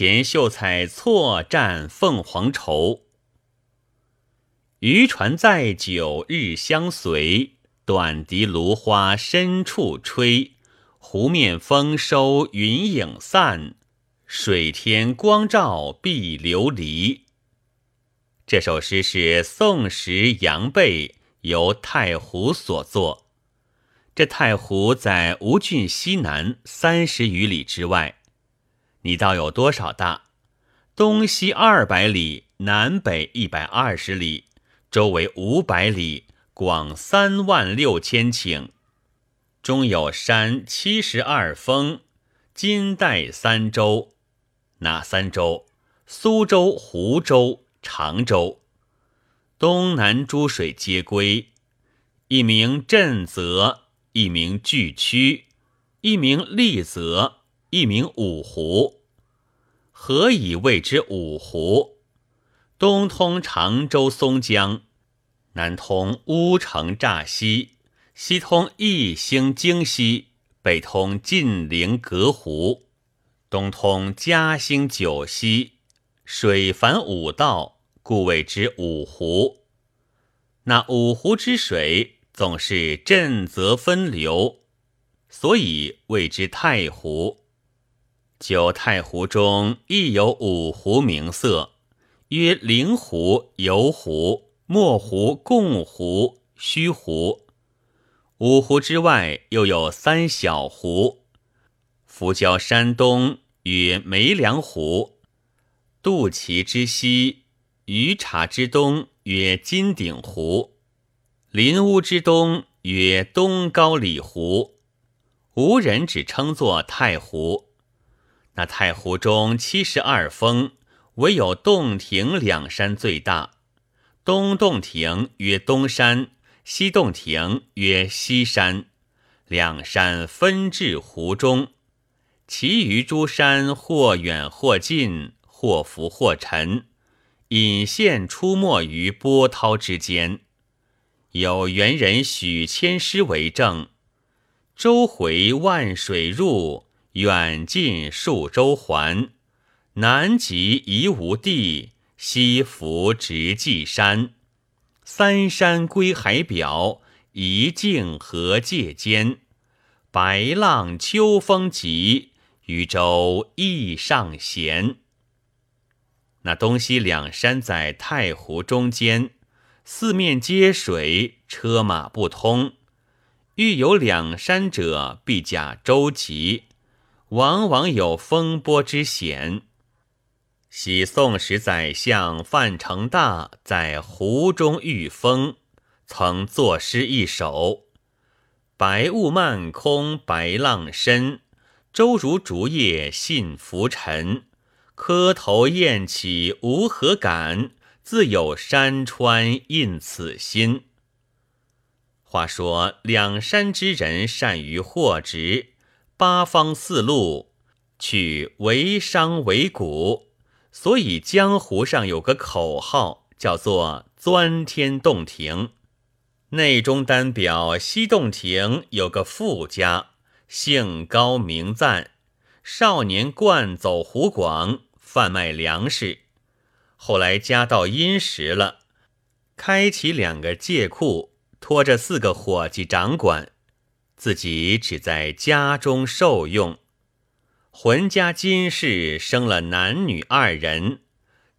前秀才错战凤凰愁。渔船载酒日相随，短笛芦花深处吹。湖面风收云影散，水天光照碧琉璃。这首诗是宋时杨贝由太湖所作。这太湖在吴郡西南三十余里之外，你道有多少大？东西二百里，南北一百二十里，周围五百里，广三万六千顷。中有山七十二峰，金带三州，哪三州？苏州、湖州、常州。东南诸水皆归，一名震泽，一名巨曲，一名利泽，一名五湖。何以谓之五湖？东通常州松江，南通乌城乍溪。西通义兴京西，北通晋陵隔湖，东通嘉兴九溪，水繁五道，故谓之五湖。那五湖之水总是震泽分流，所以谓之太湖。九太湖中亦有五湖名色，曰灵湖、游湖、墨湖、贡湖、虚湖。五湖之外，又有三小湖：浮礁山东曰梅梁湖，肚脐之西、鱼茶之东曰金鼎湖，林屋之东曰东高里湖。无人只称作太湖。那太湖中七十二峰，唯有洞庭两山最大。东洞庭曰东山。西洞庭曰西山，两山分至湖中，其余诸山或远或近，或浮或沉，隐现出没于波涛之间。有元人许千诗为证：周回万水入，远近数周环。南极夷无地，西浮直稷山。三山归海表，一境河界间。白浪秋风急，渔舟意上闲。那东西两山在太湖中间，四面皆水，车马不通。欲有两山者，必假舟楫，往往有风波之险。喜宋时宰相范成大在湖中遇风，曾作诗一首：“白雾漫空白浪深，舟如竹叶信浮沉。磕头雁起无何感，自有山川印此心。”话说两山之人善于货殖，八方四路取为商为贾。所以江湖上有个口号，叫做“钻天洞庭”。内中单表西洞庭有个富家，姓高名赞，少年惯走湖广，贩卖粮食。后来家道殷实了，开起两个借库，拖着四个伙计掌管，自己只在家中受用。浑家金氏生了男女二人，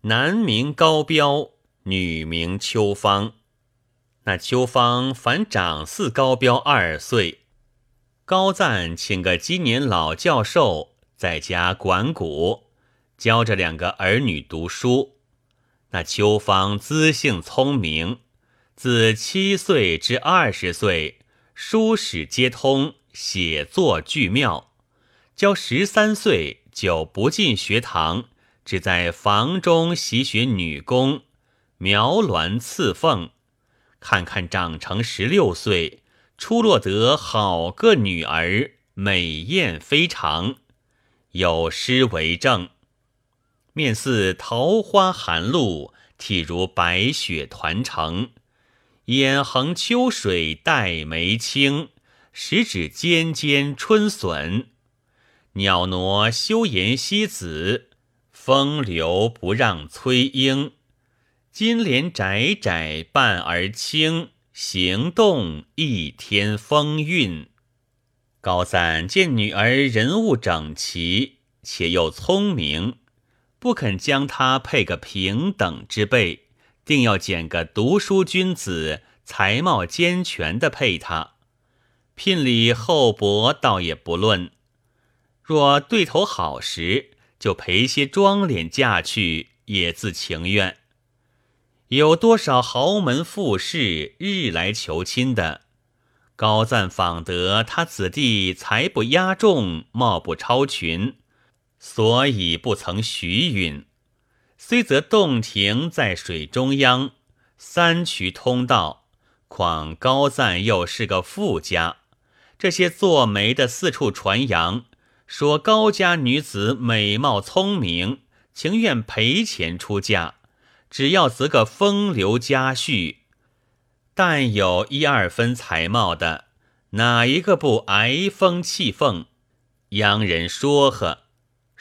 男名高彪，女名秋芳。那秋芳反长似高彪二岁。高赞请个今年老教授在家管谷，教着两个儿女读书。那秋芳资性聪明，自七岁至二十岁，书史皆通，写作俱妙。教十三岁就不进学堂，只在房中习学女工、描鸾刺凤。看看长成十六岁，出落得好个女儿，美艳非常。有诗为证：面似桃花含露，体如白雪团成。眼横秋水带眉清，十指尖尖春笋。袅娜羞颜西子，风流不让崔莺，金莲窄窄半而清，行动一天风韵。高赞见女儿人物整齐，且又聪明，不肯将她配个平等之辈，定要拣个读书君子、才貌兼全的配他。聘礼厚薄倒也不论，若对头好时，就陪些妆脸嫁去，也自情愿。有多少豪门富士日来求亲的？高赞访得他子弟才不压众，貌不超群，所以不曾许允。虽则洞庭在水中央，三渠通道，况高赞又是个富家，这些做媒的四处传扬，说高家女子美貌聪明，情愿赔钱出嫁，只要择个风流佳婿。但有一二分才貌的，哪一个不挨风气凤？央人说和，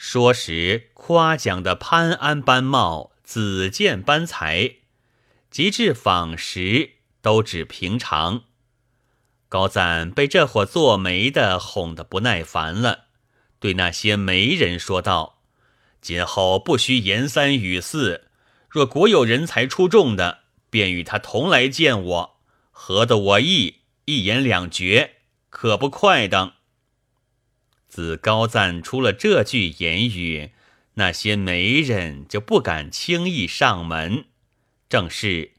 说时夸奖的潘安般貌，子建般才，及至访时都只平常。高赞被这伙做媒的哄得不耐烦了，对那些媒人说道：“今后不须言三语四，若国有人才出众的。”便与他同来见我，合得我意，一言两决，可不快当？自高赞出了这句言语，那些媒人就不敢轻易上门。正是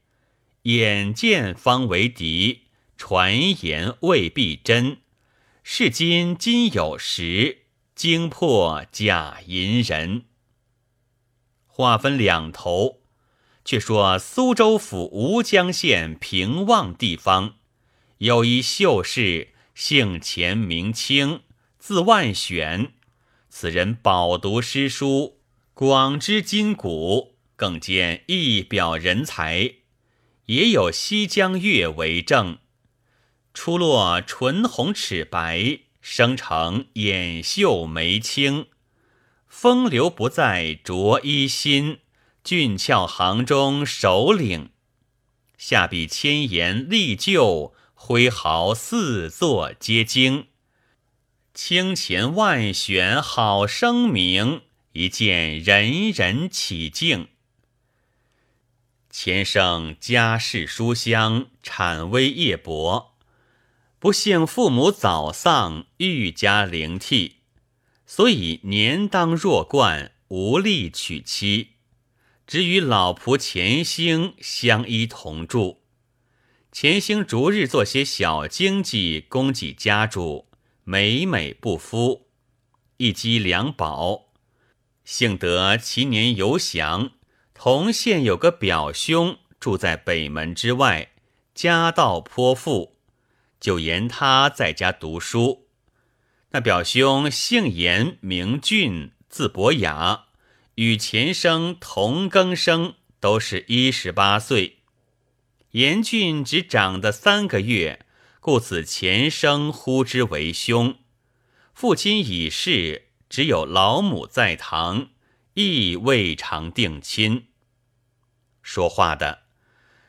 眼见方为敌，传言未必真。是今今有时，惊破假银人。话分两头。却说苏州府吴江县平望地方，有一秀士，姓钱名清，字万选。此人饱读诗书，广知今古，更见一表人才，也有西江月为证。出落唇红齿白，生成眼秀眉清，风流不在着衣心。俊俏行中首领，下笔千言立就，挥毫四座皆精。清钱万选好声名，一见人人起敬。前生家世书香，产微业薄，不幸父母早丧，愈加灵替，所以年当弱冠，无力娶妻。只与老仆钱兴相依同住，钱兴逐日做些小经济供给家主，每每不敷，一积两宝。幸得其年游祥，同县有个表兄住在北门之外，家道颇富，就言他在家读书。那表兄姓严，名俊，字伯雅。与前生同庚生，都是一十八岁。严俊只长得三个月，故此前生呼之为兄。父亲已逝，只有老母在堂，亦未尝定亲。说话的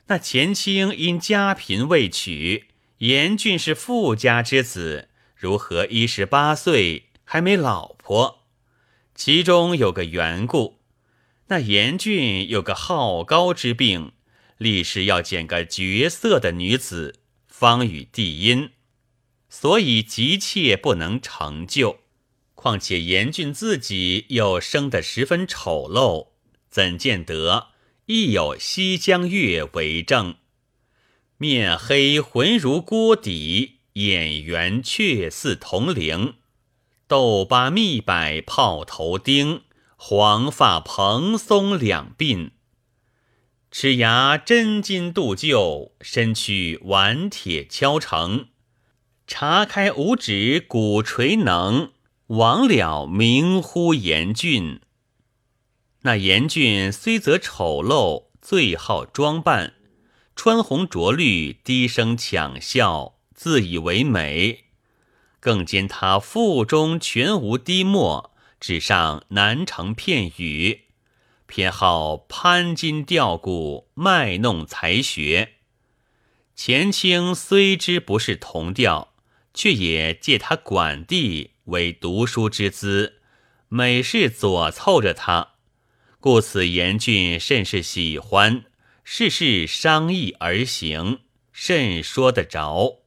那钱清因家贫未娶，严俊是富家之子，如何一十八岁还没老婆？其中有个缘故，那严俊有个好高之病，立誓要捡个绝色的女子，方与地阴，所以急切不能成就。况且严俊自己又生得十分丑陋，怎见得亦有西江月为证？面黑浑如锅底，眼圆却似铜铃。豆巴蜜柏泡头钉，黄发蓬松两鬓，齿牙真金镀就，身躯顽铁敲成。查开五指鼓槌能，王了名呼严峻。那严峻虽则丑陋，最好装扮，穿红着绿，低声抢笑，自以为美。更兼他腹中全无滴墨，纸上难成片语，偏好攀金吊骨，卖弄才学。钱清虽知不是同调，却也借他管地为读书之资，每事左凑着他，故此严峻甚是喜欢，事事商议而行，甚说得着。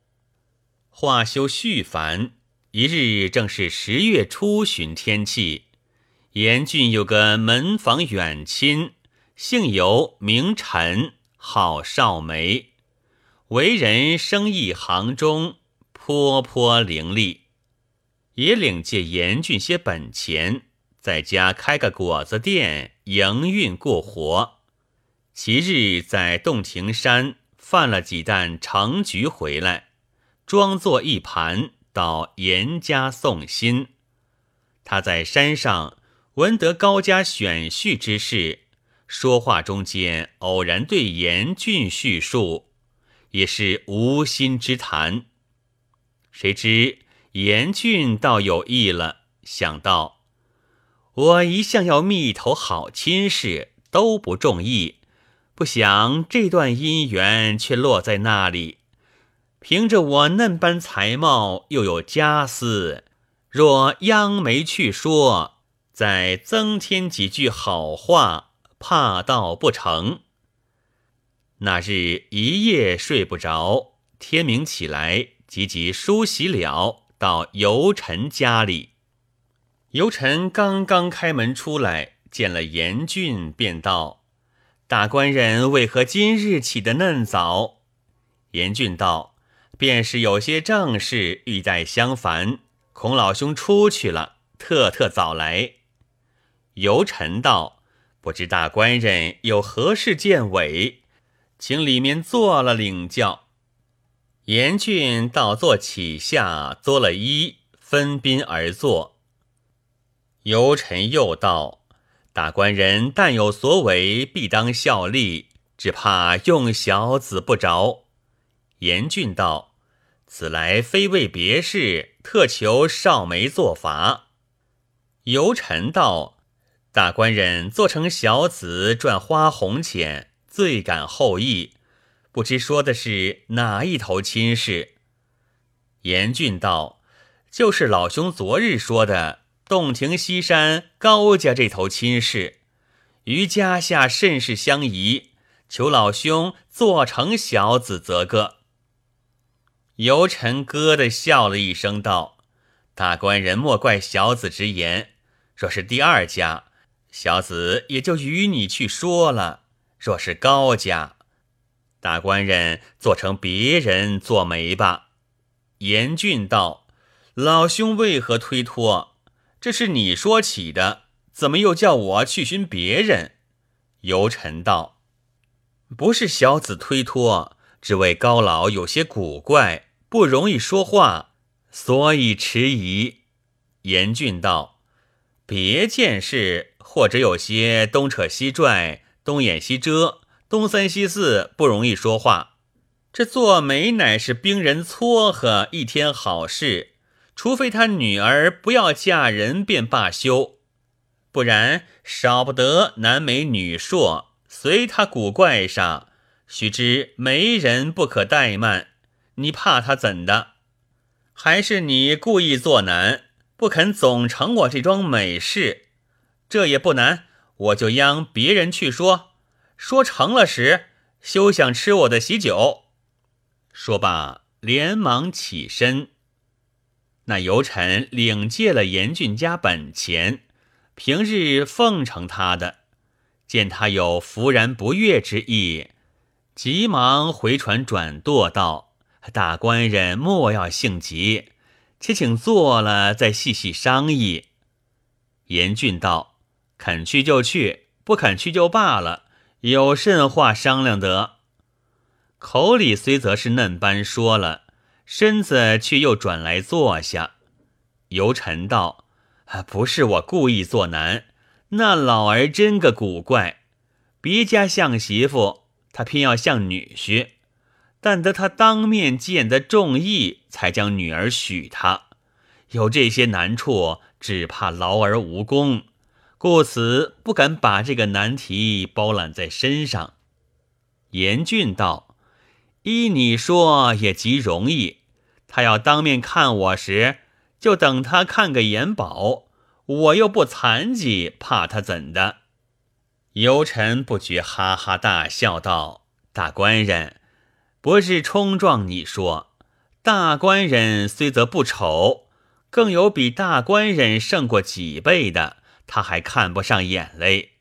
话休续繁，一日正是十月初旬天气，严俊有个门房远亲，姓尤，名陈，号少梅。为人生意行中，颇颇伶俐，也领借严俊些本钱，在家开个果子店，营运过活。其日在洞庭山贩了几担橙橘回来，装作一盘到严家送新。他在山上闻得高家选婿之事，说话中间偶然对严峻叙述。也是无心之谈，谁知严峻倒有意了，想到我一向要觅头好亲事，都不中意，不想这段姻缘却落在那里。凭着我嫩般才貌，又有家私，若央媒去说，再增添几句好话，怕到不成。那日一夜睡不着，天明起来，急急梳洗了，到尤臣家里。尤臣刚刚开门出来，见了严俊，便道：“大官人为何今日起得嫩早？”严俊道：“便是有些正事，欲待相烦，孔老兄出去了，特特早来。”尤臣道：“不知大官人有何事见委？”请里面坐了领教。严俊倒坐起下，作了揖，分宾而坐。尤臣又道：“大官人但有所为，必当效力，只怕用小子不着。”严俊道：“此来非为别事，特求少梅作法。”尤臣道：“大官人做成小子，赚花红钱。”最感后意，不知说的是哪一头亲事？严峻道：“就是老兄昨日说的洞庭西山高家这头亲事，与家下甚是相宜，求老兄做成小子则个。”尤臣咯的笑了一声，道：“大官人莫怪小子直言，若是第二家，小子也就与你去说了。”若是高家，大官人做成别人做媒吧。严峻道：“老兄为何推脱？这是你说起的，怎么又叫我去寻别人？”尤臣道：“不是小子推脱，只为高老有些古怪，不容易说话，所以迟疑。”严峻道：“别件事，或者有些东扯西拽。”东掩西遮，东三西四，不容易说话。这做媒乃是兵人撮合一天好事，除非他女儿不要嫁人便罢休，不然少不得男媒女硕，随他古怪上。须知媒人不可怠慢，你怕他怎的？还是你故意做难，不肯总成我这桩美事？这也不难。我就央别人去说，说成了时，休想吃我的喜酒。说罢，连忙起身。那尤臣领借了严俊家本钱，平日奉承他的，见他有弗然不悦之意，急忙回传转舵道：“大官人莫要性急，且请坐了再细细商议。”严俊道。肯去就去，不肯去就罢了。有甚话商量得？口里虽则是嫩般说了，身子却又转来坐下。尤臣道：“不是我故意做难，那老儿真个古怪。别家像媳妇，他偏要像女婿，但得他当面见得中意，才将女儿许他。有这些难处，只怕劳而无功。”故此不敢把这个难题包揽在身上。严俊道：“依你说也极容易。他要当面看我时，就等他看个眼饱。我又不残疾，怕他怎的？”尤臣不觉哈哈大笑道：“大官人，不是冲撞你说，大官人虽则不丑，更有比大官人胜过几倍的，他还看不上眼嘞。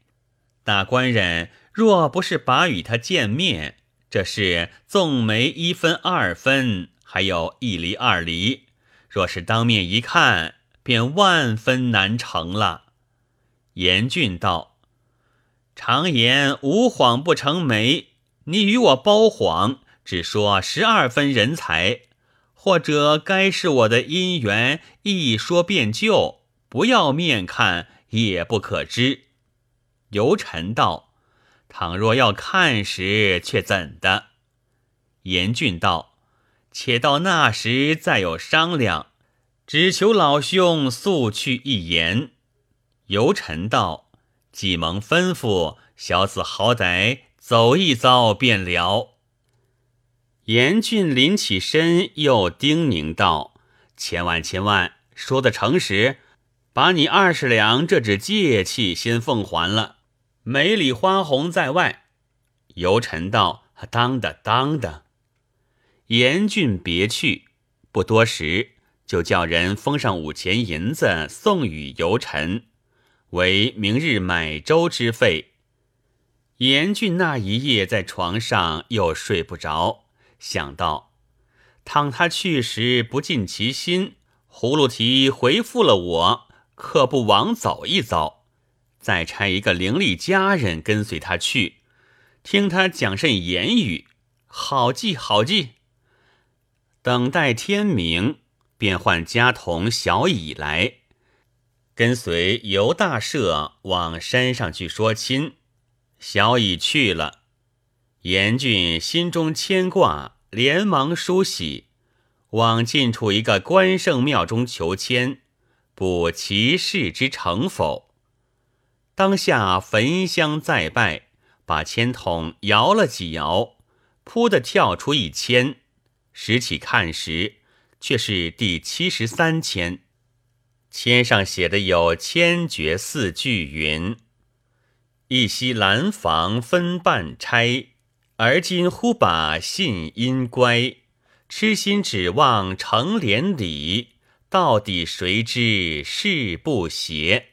大官人若不是把与他见面，这是纵眉一分二分，还有一厘二厘；若是当面一看，便万分难成了。”严俊道。常言无谎不成媒，你与我包谎，只说十二分人才，或者该是我的姻缘，一说便就，不要面看也不可知。尤臣道：倘若要看时，却怎的？严俊道：且到那时再有商量，只求老兄速去一言。尤臣道。既蒙吩咐，小子好歹走一遭便了。严俊临起身，又叮咛道：“千万千万，说的诚实，把你二十两这纸借器先奉还了，美里花红在外。”尤臣道：“当的，当的。”严俊别去，不多时，就叫人封上五钱银子送与尤臣。为明日买粥之费。严俊那一夜在床上又睡不着，想到倘他去时不尽其心，葫芦提回复了我，可不枉走一遭。再差一个伶俐家人跟随他去，听他讲甚言语，好记好记。等待天明，便唤家童小乙来。跟随尤大赦往山上去说亲，小乙去了。严峻心中牵挂，连忙梳洗，往近处一个关圣庙中求签，补其事之成否。当下焚香再拜，把签筒摇了几摇，扑的跳出一签，拾起看时，却是第七十三签。签上写的有千绝四句云：“一夕兰房分半钗，而今忽把信音乖。痴心指望成连理，到底谁知是不谐。”